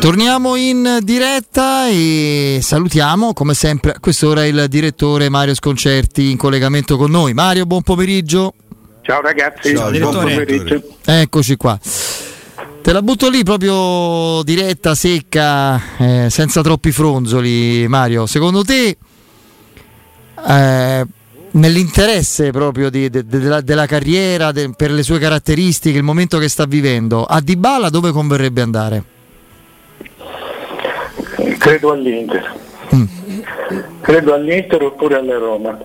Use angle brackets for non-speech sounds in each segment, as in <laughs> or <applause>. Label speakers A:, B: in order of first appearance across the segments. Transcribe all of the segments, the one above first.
A: Torniamo in diretta e salutiamo come sempre a quest'ora il direttore Mario Sconcerti in collegamento con noi. Mario, buon pomeriggio.
B: Ciao ragazzi,
A: Ciao,
B: buon pomeriggio.
A: Eccoci qua. Te la butto lì proprio diretta, secca, eh, senza troppi fronzoli, Mario. Secondo te, eh, nell'interesse proprio di, de, de, della, della, carriera, de, per le sue caratteristiche, il momento che sta vivendo, a Dybala dove converrebbe andare?
B: Credo all'Inter. Mm. Credo all'Inter oppure alla Roma.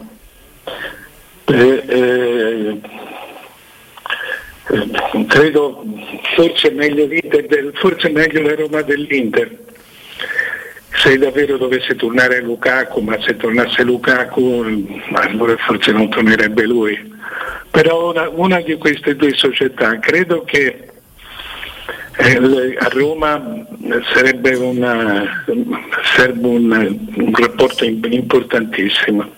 B: Eh, eh, credo forse meglio, del, forse meglio la Roma dell'Inter se davvero dovesse tornare Lukaku, ma se tornasse Lukaku allora forse non tornerebbe lui. Però una, una di queste due società credo che a Roma sarebbe, una, sarebbe un, un, rapporto importantissimo,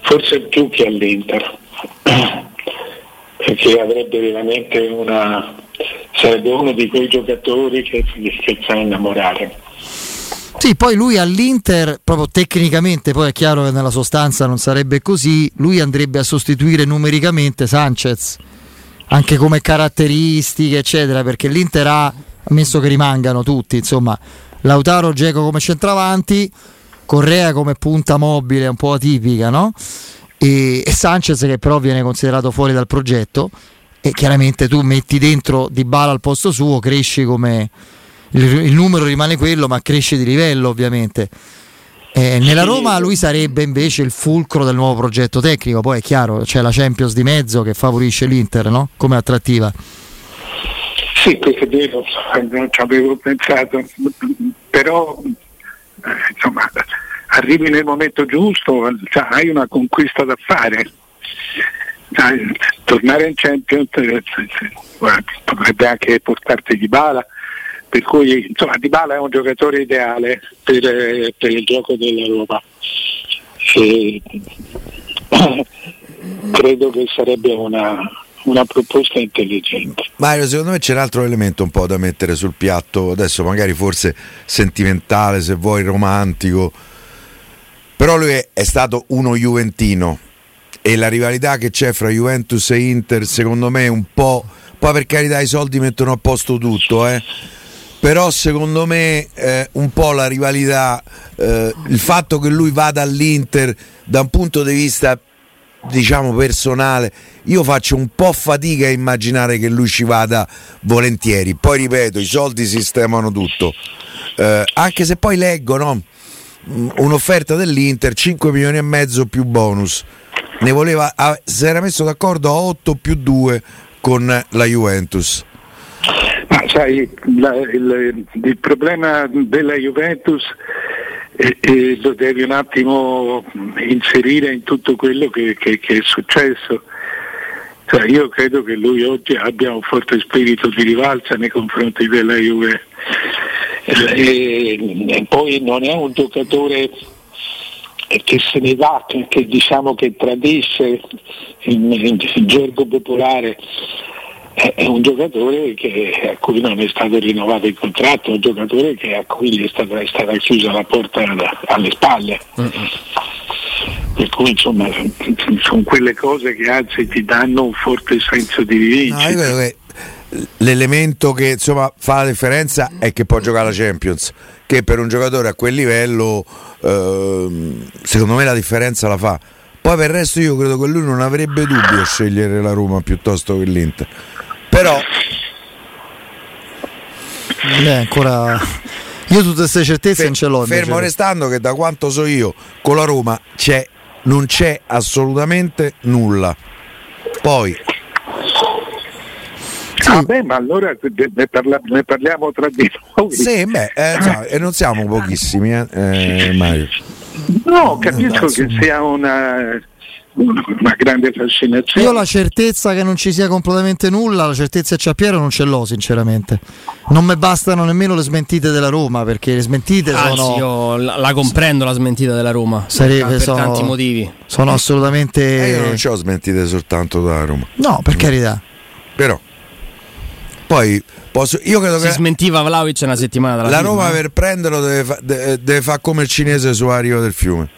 B: forse più che all'Inter, perché avrebbe veramente una, sarebbe uno di quei giocatori che, che fa innamorare.
A: Sì, poi lui all'Inter, proprio tecnicamente, poi è chiaro che nella sostanza non sarebbe così, lui andrebbe a sostituire numericamente Sanchez, anche come caratteristiche, eccetera, perché l'Inter ha, ammesso che rimangano tutti, insomma, Lautaro Geco come centravanti, Correa come punta mobile, un po' atipica, no? E, e Sanchez che però viene considerato fuori dal progetto e chiaramente tu metti dentro Di Bala al posto suo, cresci come il, il numero rimane quello, ma cresce di livello ovviamente. Eh, nella Roma lui sarebbe invece il fulcro del nuovo progetto tecnico, poi è chiaro c'è la Champions di mezzo che favorisce l'Inter no? come attrattiva.
B: Sì, questo è vero, non ci avevo pensato, però eh, insomma, arrivi nel momento giusto, cioè, hai una conquista da fare. Tornare in Champions eh, potrebbe anche portarti di bala per cui insomma Dybala è un giocatore ideale per, per il gioco della Roma e, <coughs> credo che sarebbe una, una proposta intelligente.
C: Mario, secondo me c'è un altro elemento un po' da mettere sul piatto, adesso magari forse sentimentale, se vuoi romantico, però lui è, è stato uno juventino e la rivalità che c'è fra Juventus e Inter secondo me è un po', poi per carità i soldi mettono a posto tutto, eh però secondo me eh, un po' la rivalità, eh, il fatto che lui vada all'Inter da un punto di vista diciamo personale, io faccio un po' fatica a immaginare che lui ci vada volentieri. Poi ripeto, i soldi sistemano tutto. Eh, anche se poi leggo no? Mm, un'offerta dell'Inter 5 milioni e mezzo più bonus. Ne voleva, si era messo d'accordo a 8 più 2 con la Juventus.
B: Sai, la, il, il, problema della Juventus eh, eh, lo devi un attimo inserire in tutto quello che, che, che è successo. Cioè, io credo che lui oggi abbia un forte spirito di rivalsa nei confronti della Juve. E, e poi non è un giocatore che se ne va, che, che diciamo che tradisce in, in, in gergo popolare è un giocatore che, a cui non è stato rinnovato il contratto, un giocatore che, a cui è stata, è stata chiusa la porta alle spalle. Mm-hmm. Per cui insomma sono quelle cose che anzi ti danno un forte senso di rivincita. No,
C: l'elemento che insomma, fa la differenza è che può giocare la Champions, che per un giocatore a quel livello eh, secondo me la differenza la fa. Poi per il resto io credo che lui non avrebbe dubbio a scegliere la Roma piuttosto che l'Inter però
A: Beh, ancora io tutte queste certezze Fer- non ce l'ho
C: fermo restando che da quanto so io con la Roma c'è, non c'è assolutamente nulla poi
B: sì. Ah beh, ma allora ne, parla- ne, parliamo tra di noi.
C: Sì, beh, eh, cioè, e non siamo pochissimi, eh, eh, Mario.
B: No, capisco che sia una una grande fascinazione.
A: Io la certezza che non ci sia completamente nulla, la certezza che c'è Piero non ce l'ho sinceramente. Non mi bastano nemmeno le smentite della Roma perché le smentite
D: Anzi,
A: sono...
D: io la, comprendo la smentita della Roma Sarebbe, per sono, tanti motivi.
A: Sono assolutamente...
C: Eh io non ho smentite soltanto da Roma.
A: No, per carità.
C: Però... Poi posso, io credo
D: si
C: che
D: smentiva Vlaovic una settimana dalla
C: la Roma
D: no?
C: per prenderlo deve, fa- de- deve fare come il cinese su Ario del Fiume.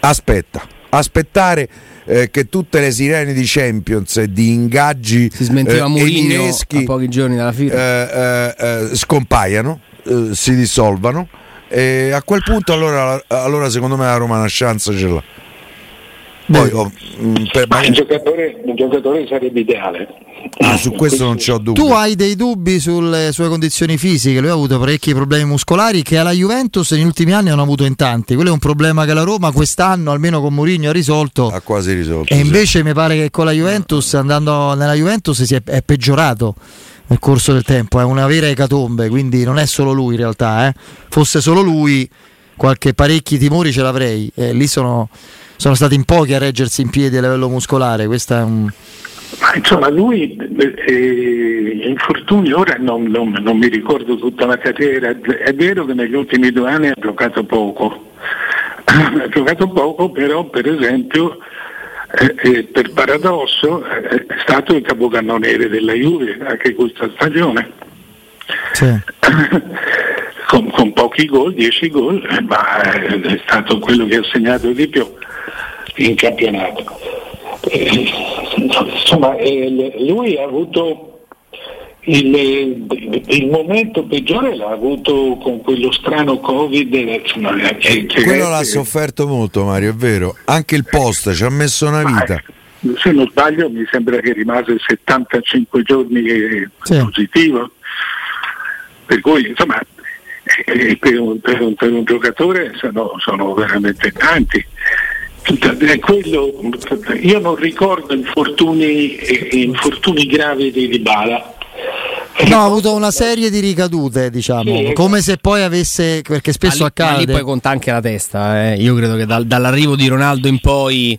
C: Aspetta, aspettare eh, che tutte le sirene di Champions e di ingaggi
D: si smentiva
C: eh,
D: Mourinho pochi giorni dalla fine.
C: eh, eh, eh, scompaiano, eh, si dissolvano e a quel punto allora, allora secondo me la Roma una chance ce l'ha. Poi, oh, mm, per-
B: Ma il giocatore, il giocatore sarebbe ideale.
C: Ah, su questo non c'ho dubbi.
A: Tu hai dei dubbi sulle sue condizioni fisiche, lui ha avuto parecchi problemi muscolari che alla Juventus negli ultimi anni hanno avuto in tanti. Quello è un problema che la Roma quest'anno, almeno con Mourinho, ha risolto.
C: ha quasi risolto.
A: E
C: sì.
A: invece mi pare che con la Juventus, andando nella Juventus, si è, è peggiorato nel corso del tempo. È una vera ecatombe, quindi non è solo lui in realtà. eh. Fosse solo lui, qualche parecchi timori ce l'avrei. Eh, lì sono, sono stati in pochi a reggersi in piedi a livello muscolare. Questa è un.
B: Ma insomma lui eh, infortuni ora non, non- non mi ricordo tutta la carriera, è vero che negli ultimi due anni ha giocato poco, <clears throat> ha giocato poco però per esempio eh, eh, per paradosso eh, è stato il capocannoniere della Juve anche questa stagione.
A: Sì. <clears throat>
B: con, con pochi gol, 10 gol, eh, ma eh, è stato quello che ha segnato di più in campionato. Eh, <clears throat> insomma, eh, lui ha avuto il, il momento peggiore l'ha avuto con quello strano Covid. eh, insomma, che- che-
C: Quello l'ha
B: che-
C: sofferto molto Mario, è vero. Anche il post ci ha messo una vita.
B: Eh, Se non sbaglio mi sembra che rimase 75 giorni eh,
A: Sì.
B: positivo. Per cui insomma eh, per, un, per un- per un giocatore sono, sono veramente tanti. Quello- io non ricordo infortuni, eh, infortuni gravi di Dybala.
A: No, ha avuto una serie di ricadute, diciamo,
B: Sì, esatto.
A: come se poi avesse, perché spesso
D: Ma lì- ma lì
A: accade.
D: poi conta anche la testa. eh. Io credo che dal- dall'arrivo di Ronaldo in poi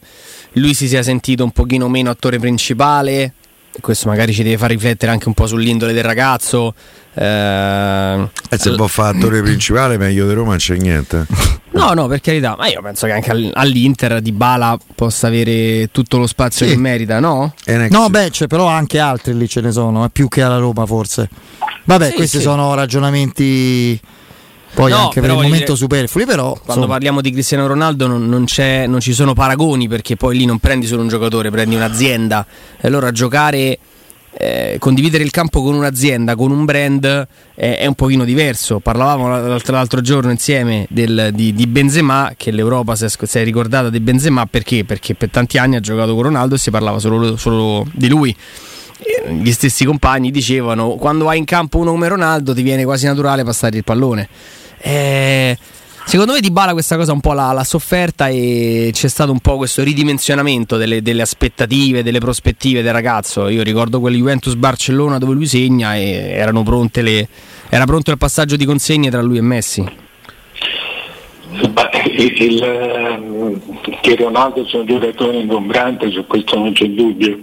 D: lui si sia sentito un pochino meno attore principale. Questo magari ci deve far riflettere anche un po' sull'indole del ragazzo. Eh,
C: E se può fare attore <coughs> principale, meglio di Roma non c'è niente.
D: No, no, per carità, ma io penso che anche al- all'Inter di Bala possa avere tutto lo spazio
A: Sì.
D: che merita, no?
C: Next-
A: No, beh, c'è però anche altri lì ce ne sono, eh, più che alla Roma forse. Vabbè,
D: Sì,
A: questi
D: sì.
A: sono ragionamenti poi
D: No,
A: anche per il momento
D: dire,
A: superflui, però
D: Quando
A: insomma,
D: parliamo di Cristiano Ronaldo non, non c'è- non ci sono paragoni perché poi lì non prendi solo un giocatore, prendi un'azienda. E allora giocare, eh, condividere il campo con un'azienda, con un brand eh, è un pochino diverso. Parlavamo l'altro, l'altro giorno insieme del- di, di Benzema, che l'Europa si è, si è ricordata di Benzema perché? Perché per tanti anni ha giocato con Ronaldo e si parlava solo, solo di lui. E Gli stessi compagni dicevano quando vai in campo uno come Ronaldo ti viene quasi naturale passare il pallone. Eh, secondo me Di Bala questa cosa un po' l'ha, l'ha sofferta e c'è stato un po' questo ridimensionamento delle, delle aspettative, delle prospettive del ragazzo. Io ricordo quel Juventus Barcellona dove lui segna e le, era pronto il passaggio di consegne tra lui e Messi.
B: Ma il, il, che Ronaldo sia un giocatore ingombrante, su questo non c'è dubbio.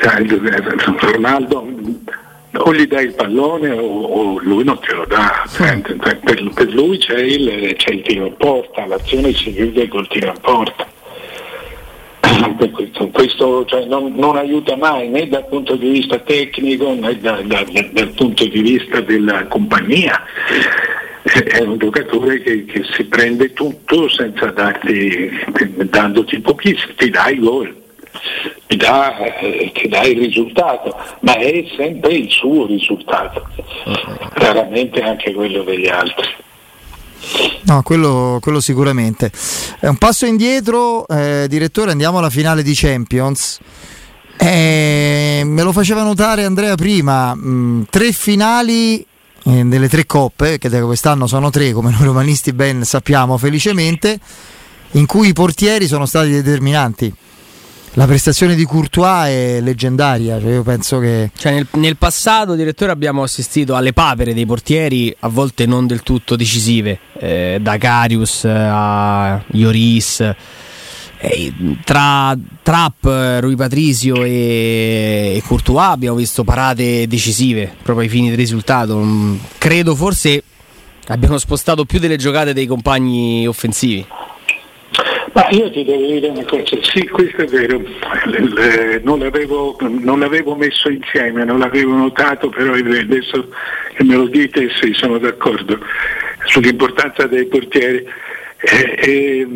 B: Ronaldo o gli dai il pallone o, o lui non te lo dà. Cioè, per, per lui c'è il, c'è il tiro in porta, l'azione si chiude col tiro in porta. Questo, questo, cioè, non, non aiuta mai né dal punto di vista tecnico né da- da- da- dal punto di vista della compagnia. È un giocatore che, che si prende tutto senza darti, dandoti pochissimo, ti dà i gol, ti dà, eh, ti dà il risultato, ma è sempre il suo risultato, raramente anche quello degli altri.
A: no, quello, quello sicuramente. È un passo indietro, eh, direttore, andiamo alla finale di Champions. Eh, me lo faceva notare Andrea prima, mh, tre finali eh, delle tre coppe, che da quest'anno sono tre, come noi romanisti ben sappiamo felicemente, in cui i portieri sono stati determinanti. La prestazione di Courtois è leggendaria, cioè io penso che
D: Cioè nel, nel passato, direttore, abbiamo assistito alle papere dei portieri, a volte non del tutto decisive, eh, da Carius a Ioris. eh, tra Trapp, eh, Rui Patricio e, e Courtois abbiamo visto parate decisive proprio ai fini del risultato. Mm, Credo forse abbiano spostato più delle giocate dei compagni offensivi.
B: Ma io ti devo dire una cosa, sì, questo è vero, non l'avevo, non l'avevo messo insieme, non l'avevo notato, però adesso che me lo dite sì, sono d'accordo sull'importanza dei portieri. Eh, eh,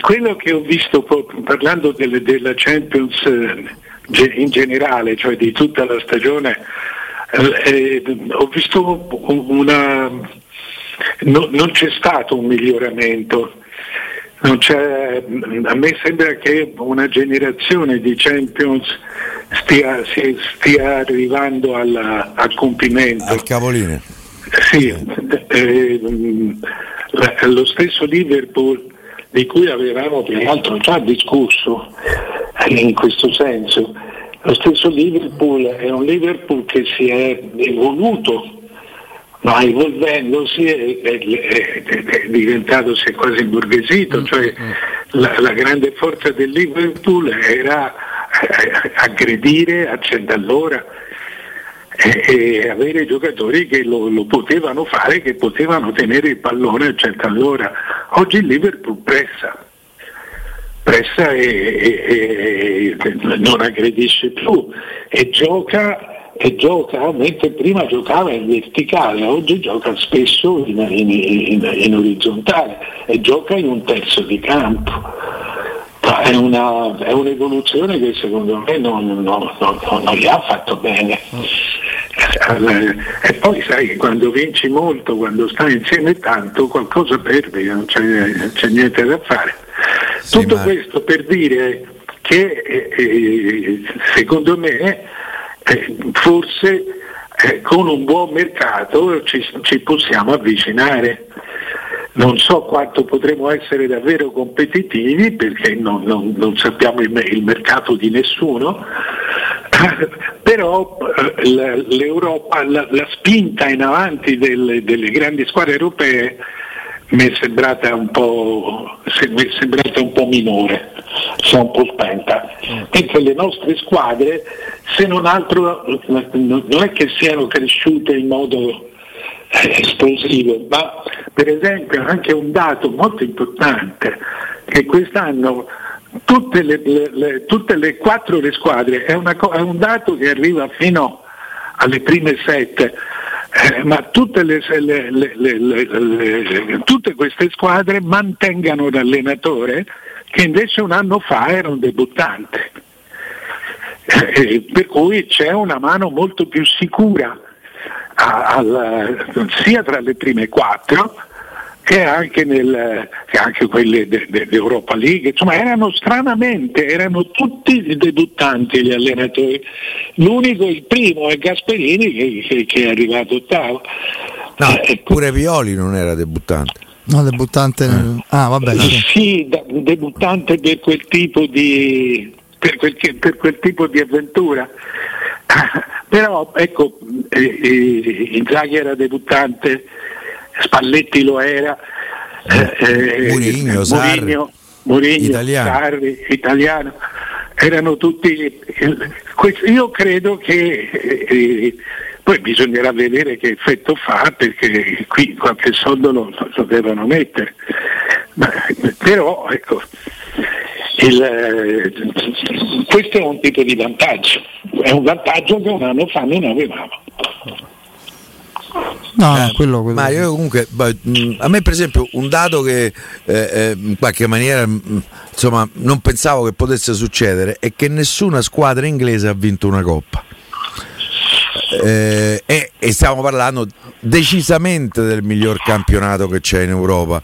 B: quello che ho visto parlando delle, della Champions eh, in generale, cioè di tutta la stagione, eh, ho visto una, no, non c'è stato un miglioramento a me sembra che una generazione di Champions stia, stia arrivando alla, al compimento.
C: Al capolinea.
B: Sì, eh, lo stesso Liverpool di cui avevamo peraltro già discusso in questo senso, lo stesso Liverpool è un Liverpool che si è evoluto ma evolvendosi è, è, è, è diventato, si è quasi imborghesito, mm, cioè mm. la, la, grande forza del Liverpool era eh, aggredire a 100 all'ora e, e, avere giocatori che lo, lo, potevano fare, che potevano tenere il pallone a 100 all'ora. Oggi il Liverpool pressa, pressa e, e non aggredisce più e gioca e gioca, mentre prima giocava in verticale, oggi gioca spesso in, in, in, in orizzontale e gioca in un terzo di campo. È, una, è un'evoluzione che secondo me non, non, non, non, gli ha fatto bene. E poi sai quando vinci molto, quando stai insieme tanto, qualcosa perdi, non c'è, c'è niente da fare. Sì, Tutto ma... questo per dire che eh, eh secondo me eh, forse eh, con un buon mercato ci, ci, possiamo avvicinare. Non so quanto potremo essere davvero competitivi perché non, non, non sappiamo il, il, mercato di nessuno, <coughs> però eh, l'Europa, la, la, spinta in avanti delle, delle grandi squadre europee mi è sembrata un po', mi è sembrata un po minore, è un po' spenta. Mentre le nostre squadre, se non altro, non è che siano cresciute in modo eh, esplosivo, ma per esempio anche un dato molto importante, che quest'anno tutte le, le, le, tutte le quattro le squadre, è, una, è un dato che arriva fino alle prime sette, eh, ma tutte, le, le, le, tutte, queste squadre mantengano l'allenatore che invece un anno fa era un debuttante. Eh, per cui c'è una mano molto più sicura a, a, sia tra le prime quattro che anche, nel, che anche quelle dell'Europa League, insomma erano stranamente, erano tutti debuttanti gli allenatori, l'unico, il primo è Gasperini che, che è arrivato ottavo.
C: No, eh, pure Violi non era debuttante.
A: No, debuttante. Eh. Ah, vabbè.
B: Sì, sì da, debuttante per quel tipo di, per quel, per quel tipo di avventura. <laughs> Però ecco, eh, eh, Inzaghi era debuttante, Spalletti lo era,
C: eh, Murigno,
B: Murigno, Murigno italiano. Sarri, italiano, erano tutti. Io credo che eh, poi bisognerà vedere che effetto fa perché qui qualche soldo lo, lo devono mettere. Ma, però ecco, il, questo è un tipo di vantaggio, è un vantaggio che un anno fa non avevamo.
A: No, eh, quello, quello.
C: Ma io comunque, a me per esempio un dato che eh, eh, in qualche maniera insomma, non pensavo che potesse succedere è che nessuna squadra inglese ha vinto una coppa. Eh, e, e stiamo parlando decisamente del miglior campionato che c'è in Europa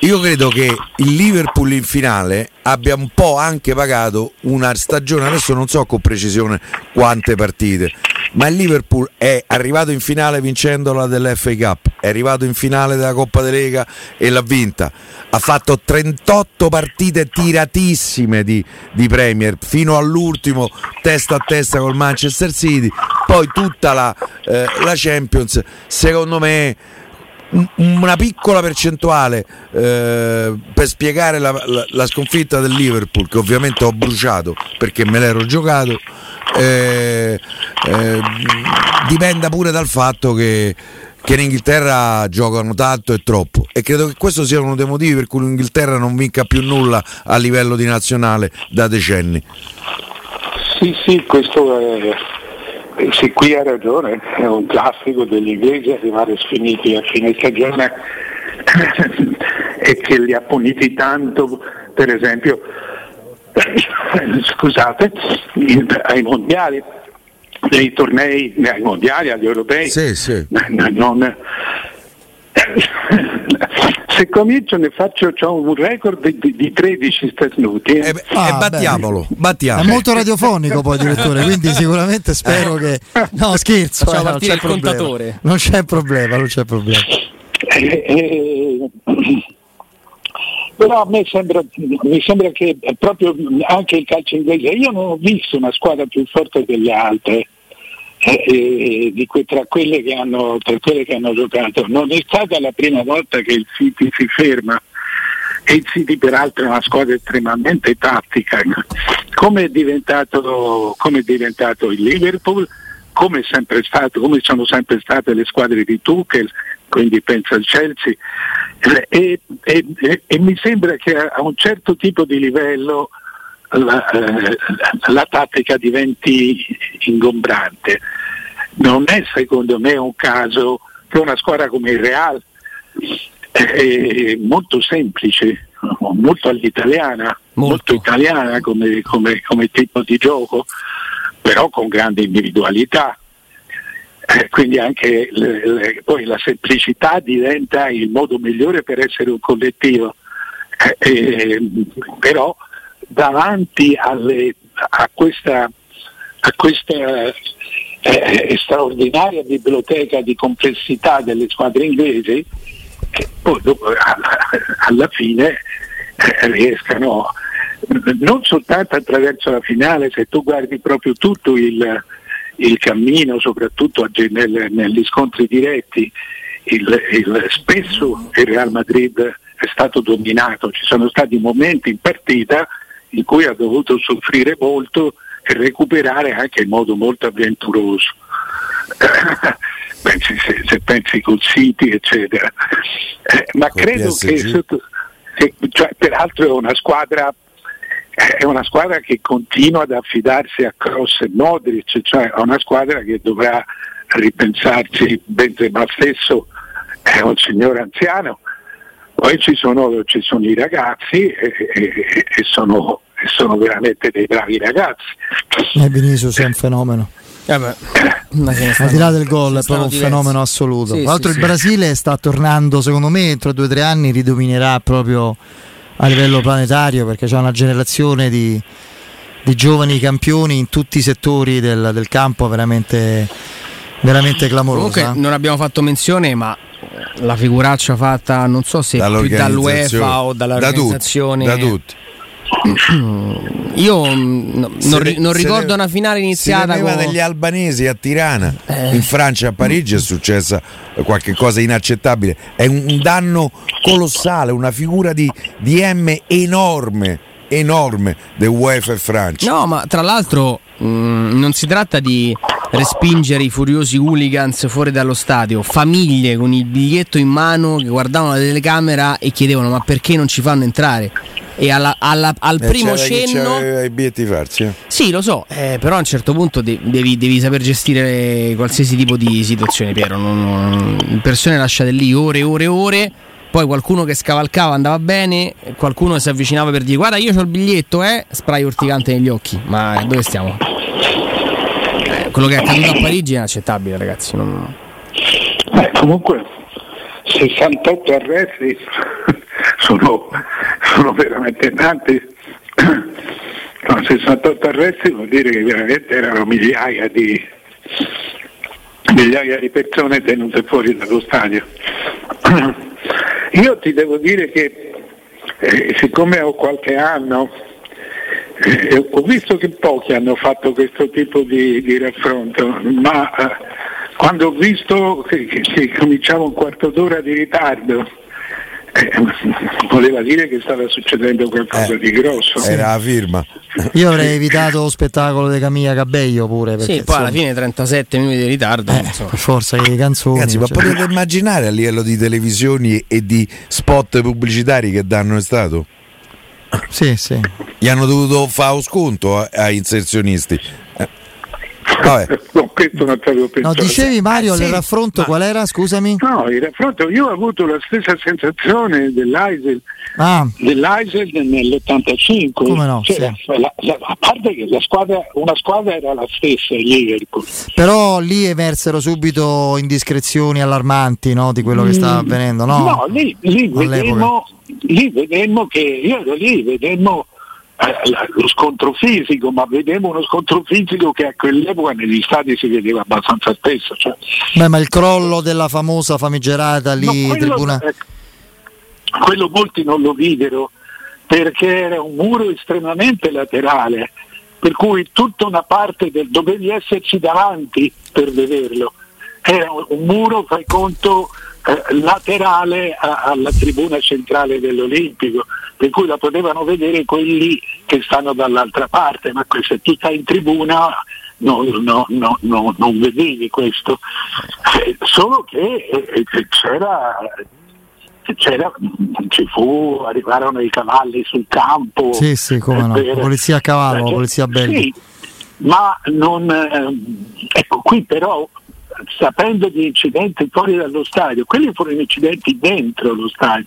C: io credo che il Liverpool in finale abbia un po' anche pagato una stagione, adesso non so con precisione quante partite, ma il Liverpool è arrivato in finale vincendola dell'FA Cup, è arrivato in finale della Coppa de Lega e l'ha vinta, ha fatto 38 partite tiratissime di, di Premier, fino all'ultimo testa a testa col Manchester City, poi tutta la, eh, la Champions, secondo me una piccola percentuale eh, per spiegare la, la, la, sconfitta del Liverpool che ovviamente ho bruciato perché me l'ero giocato eh, eh, dipenda pure dal fatto che, che in Inghilterra giocano tanto e troppo e credo che questo sia uno dei motivi per cui l'Inghilterra non vinca più nulla a livello di nazionale da decenni.
B: Sì, sì, questo è, sì, qui ha ragione, è un classico degli inglesi arrivare sfiniti a fine stagione <coughs> e che li ha puniti tanto, per esempio, <coughs> scusate, ai mondiali nei tornei, ai mondiali, agli europei.
C: Sì, sì.
B: Non, se comincio ne faccio un record di, di 13 starnuti.
C: Eh. E, ah, e battiamolo, battiamo.
A: È molto radiofonico poi direttore, quindi <laughs> sicuramente spero che... No scherzo,
D: eh, non, c'è contatore.
A: non c'è problema, non c'è problema.
B: Eh, però a me sembra, mi sembra che proprio anche il calcio inglese, io non ho visto una squadra più forte delle altre eh, di que- tra, quelle che hanno, tra quelle che hanno giocato. Non è stata la prima volta che il City si ferma e il City peraltro è una squadra estremamente tattica. Come è diventato, come è diventato il Liverpool, come, stato, come, sono sempre state le squadre di Tuchel, quindi penso al Chelsea, e, e, e, e mi sembra che a un certo tipo di livello la, eh, la tattica diventi ingombrante. Non è secondo me un caso che una squadra come il Real è molto semplice, molto all'italiana, molto, molto italiana come, come, come, tipo di gioco, però con grande individualità. Eh, quindi anche le, le, poi la semplicità diventa il modo migliore per essere un collettivo. Eh, eh, però davanti alle, a questa, a questa eh, straordinaria biblioteca di complessità delle squadre inglesi che poi dopo, alla, alla fine eh, riescano non soltanto attraverso la finale, se tu guardi proprio tutto il, il cammino, soprattutto nel, negli scontri diretti, il, il, spesso il Real Madrid è stato dominato, ci sono stati momenti in partita in cui ha dovuto soffrire molto e recuperare anche in modo molto avventuroso. <coughs> pensi, se, se, pensi col City, eccetera. Eh, ma con credo PSG. che, cioè, peraltro è una squadra è una squadra che continua ad affidarsi a Cross e Modric, cioè è una squadra che dovrà ripensarsi, Benzema stesso è un signore anziano, poi ci sono, ci sono i ragazzi e, e, e, sono, e, sono, veramente dei bravi ragazzi.
A: E Vinicius è un fenomeno. Eh beh, al di là del gol è proprio un fenomeno assoluto. Sì, Tra l'altro sì, il Brasile sta tornando, secondo me, entro due o tre anni ridominerà proprio a livello planetario perché c'è una generazione di, di, giovani campioni in tutti i settori del, del campo veramente, veramente clamorosa.
D: Comunque non abbiamo fatto menzione, ma la figuraccia fatta non so se più dall'UEFA o dall'organizzazione
C: da tutti, <clears throat>
D: io non, ne, non ricordo
C: ne,
D: una finale iniziata
C: con degli albanesi a Tirana. Eh. in Francia a Parigi è successa qualche cosa inaccettabile. È un, un danno colossale una figura di, di M enorme enorme del UEFA e Francia.
D: No ma tra l'altro mh, mm, non si tratta di respingere i furiosi hooligans fuori dallo stadio, famiglie con il biglietto in mano che guardavano la telecamera e chiedevano ma perché non ci fanno entrare? E alla, alla, al eh, primo cenno
C: i biglietti farsi eh.
D: sì lo so eh, però a un certo punto devi, devi, saper gestire qualsiasi tipo di situazione Piero non, non, persone lasciate lì ore e ore e ore poi qualcuno che scavalcava andava bene, qualcuno si avvicinava per dire guarda io ho il biglietto, eh, spray urticante negli occhi, ma dove stiamo? Quello che è accaduto a Parigi è inaccettabile, ragazzi. Non...
B: Beh, comunque 68 arresti <laughs> sono, sono veramente tanti. <clears throat> No, 68 arresti vuol dire che veramente erano migliaia di, migliaia di persone tenute fuori dallo stadio. <clears throat> Io ti devo dire che eh, siccome ho qualche anno eh, ho visto che pochi hanno fatto questo tipo di, di raffronto, ma eh, quando ho visto che, che, che, cominciava un quarto d'ora di ritardo eh, voleva dire che stava succedendo qualcosa
C: Eh,
B: di grosso.
C: Era la firma.
A: Io avrei evitato lo spettacolo di Camilla Cabello pure. Perché,
D: Sì, poi alla fine 37 minuti di ritardo.
A: eh, per forza che le canzoni.
C: Ragazzi, ma
A: cioè.
C: potete immaginare a livello di televisioni e di spot pubblicitari che danno è stato?
A: Sì, sì.
C: Gli hanno dovuto fare un sconto a- ai inserzionisti. Vabbè,
B: No, questo non avevo
A: No,
B: pensato.
A: dicevi Mario,
D: Eh, sì,
A: il raffronto
D: ma-
A: qual era? Scusami.
B: No, il raffronto, io ho avuto la stessa sensazione dell'Eisel,
A: Ah,
B: dell'Eisel nell'85.
A: Come no,
B: Cioè, la- la- a parte che la squadra, una squadra era la stessa, Liverpool.
A: però lì emersero subito indiscrezioni allarmanti no, di quello che stava avvenendo, no?
B: No, lì, lì
A: All'epoca.
B: vedemmo, lì vedemmo che io ero lì, vedemmo eh, lo scontro fisico, ma vedemmo uno scontro fisico che a quell'epoca negli stadi si vedeva abbastanza spesso. Cioè,
A: Beh, ma il crollo della famosa famigerata lì,
B: No, quello,
A: tribuna...
B: eh, quello molti non lo videro perché era un muro estremamente laterale, per cui tutta una parte del dovevi esserci davanti per vederlo. Era un muro, fai conto, eh, laterale a- alla tribuna centrale dell'Olimpico, per cui la potevano vedere quelli che stanno dall'altra parte, ma se tu stai in tribuna no- no- no- no- non vedevi questo. Eh, solo che eh, c'era c'era, ci fu, arrivarono i cavalli sul campo.
A: Sì, sì, come no.
B: per-
A: Polizia a cavallo,
B: perché-
A: polizia a belli.
B: Sì, ma non... ecco, qui però, sapendo di incidenti fuori dallo stadio, quelli furono incidenti dentro lo stadio,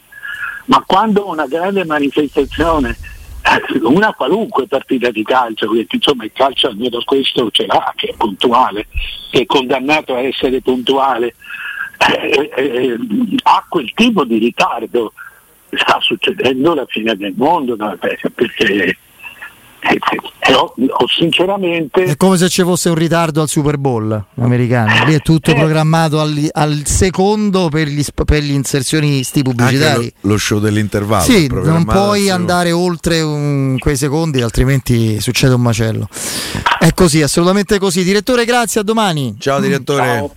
B: ma quando una grande manifestazione, eh, una qualunque partita di calcio, perché insomma il calcio almeno questo ce l'ha, che è puntuale, che è condannato a essere puntuale, eh, eh, ha quel tipo di ritardo, sta succedendo la fine del mondo, no? perché eh, eh, ho sinceramente...
A: È come se ci fosse un ritardo al Super Bowl americano. Lì è tutto
B: Eh.
A: programmato al, al secondo per gli, per gli inserzionisti
C: anche
A: pubblicitari.
C: lo, lo show dell'intervallo.
A: Sì, non puoi andare oltre un- quei secondi, altrimenti succede un macello. È così, assolutamente così. Direttore, grazie, a domani.
C: Ciao direttore.
B: Ciao.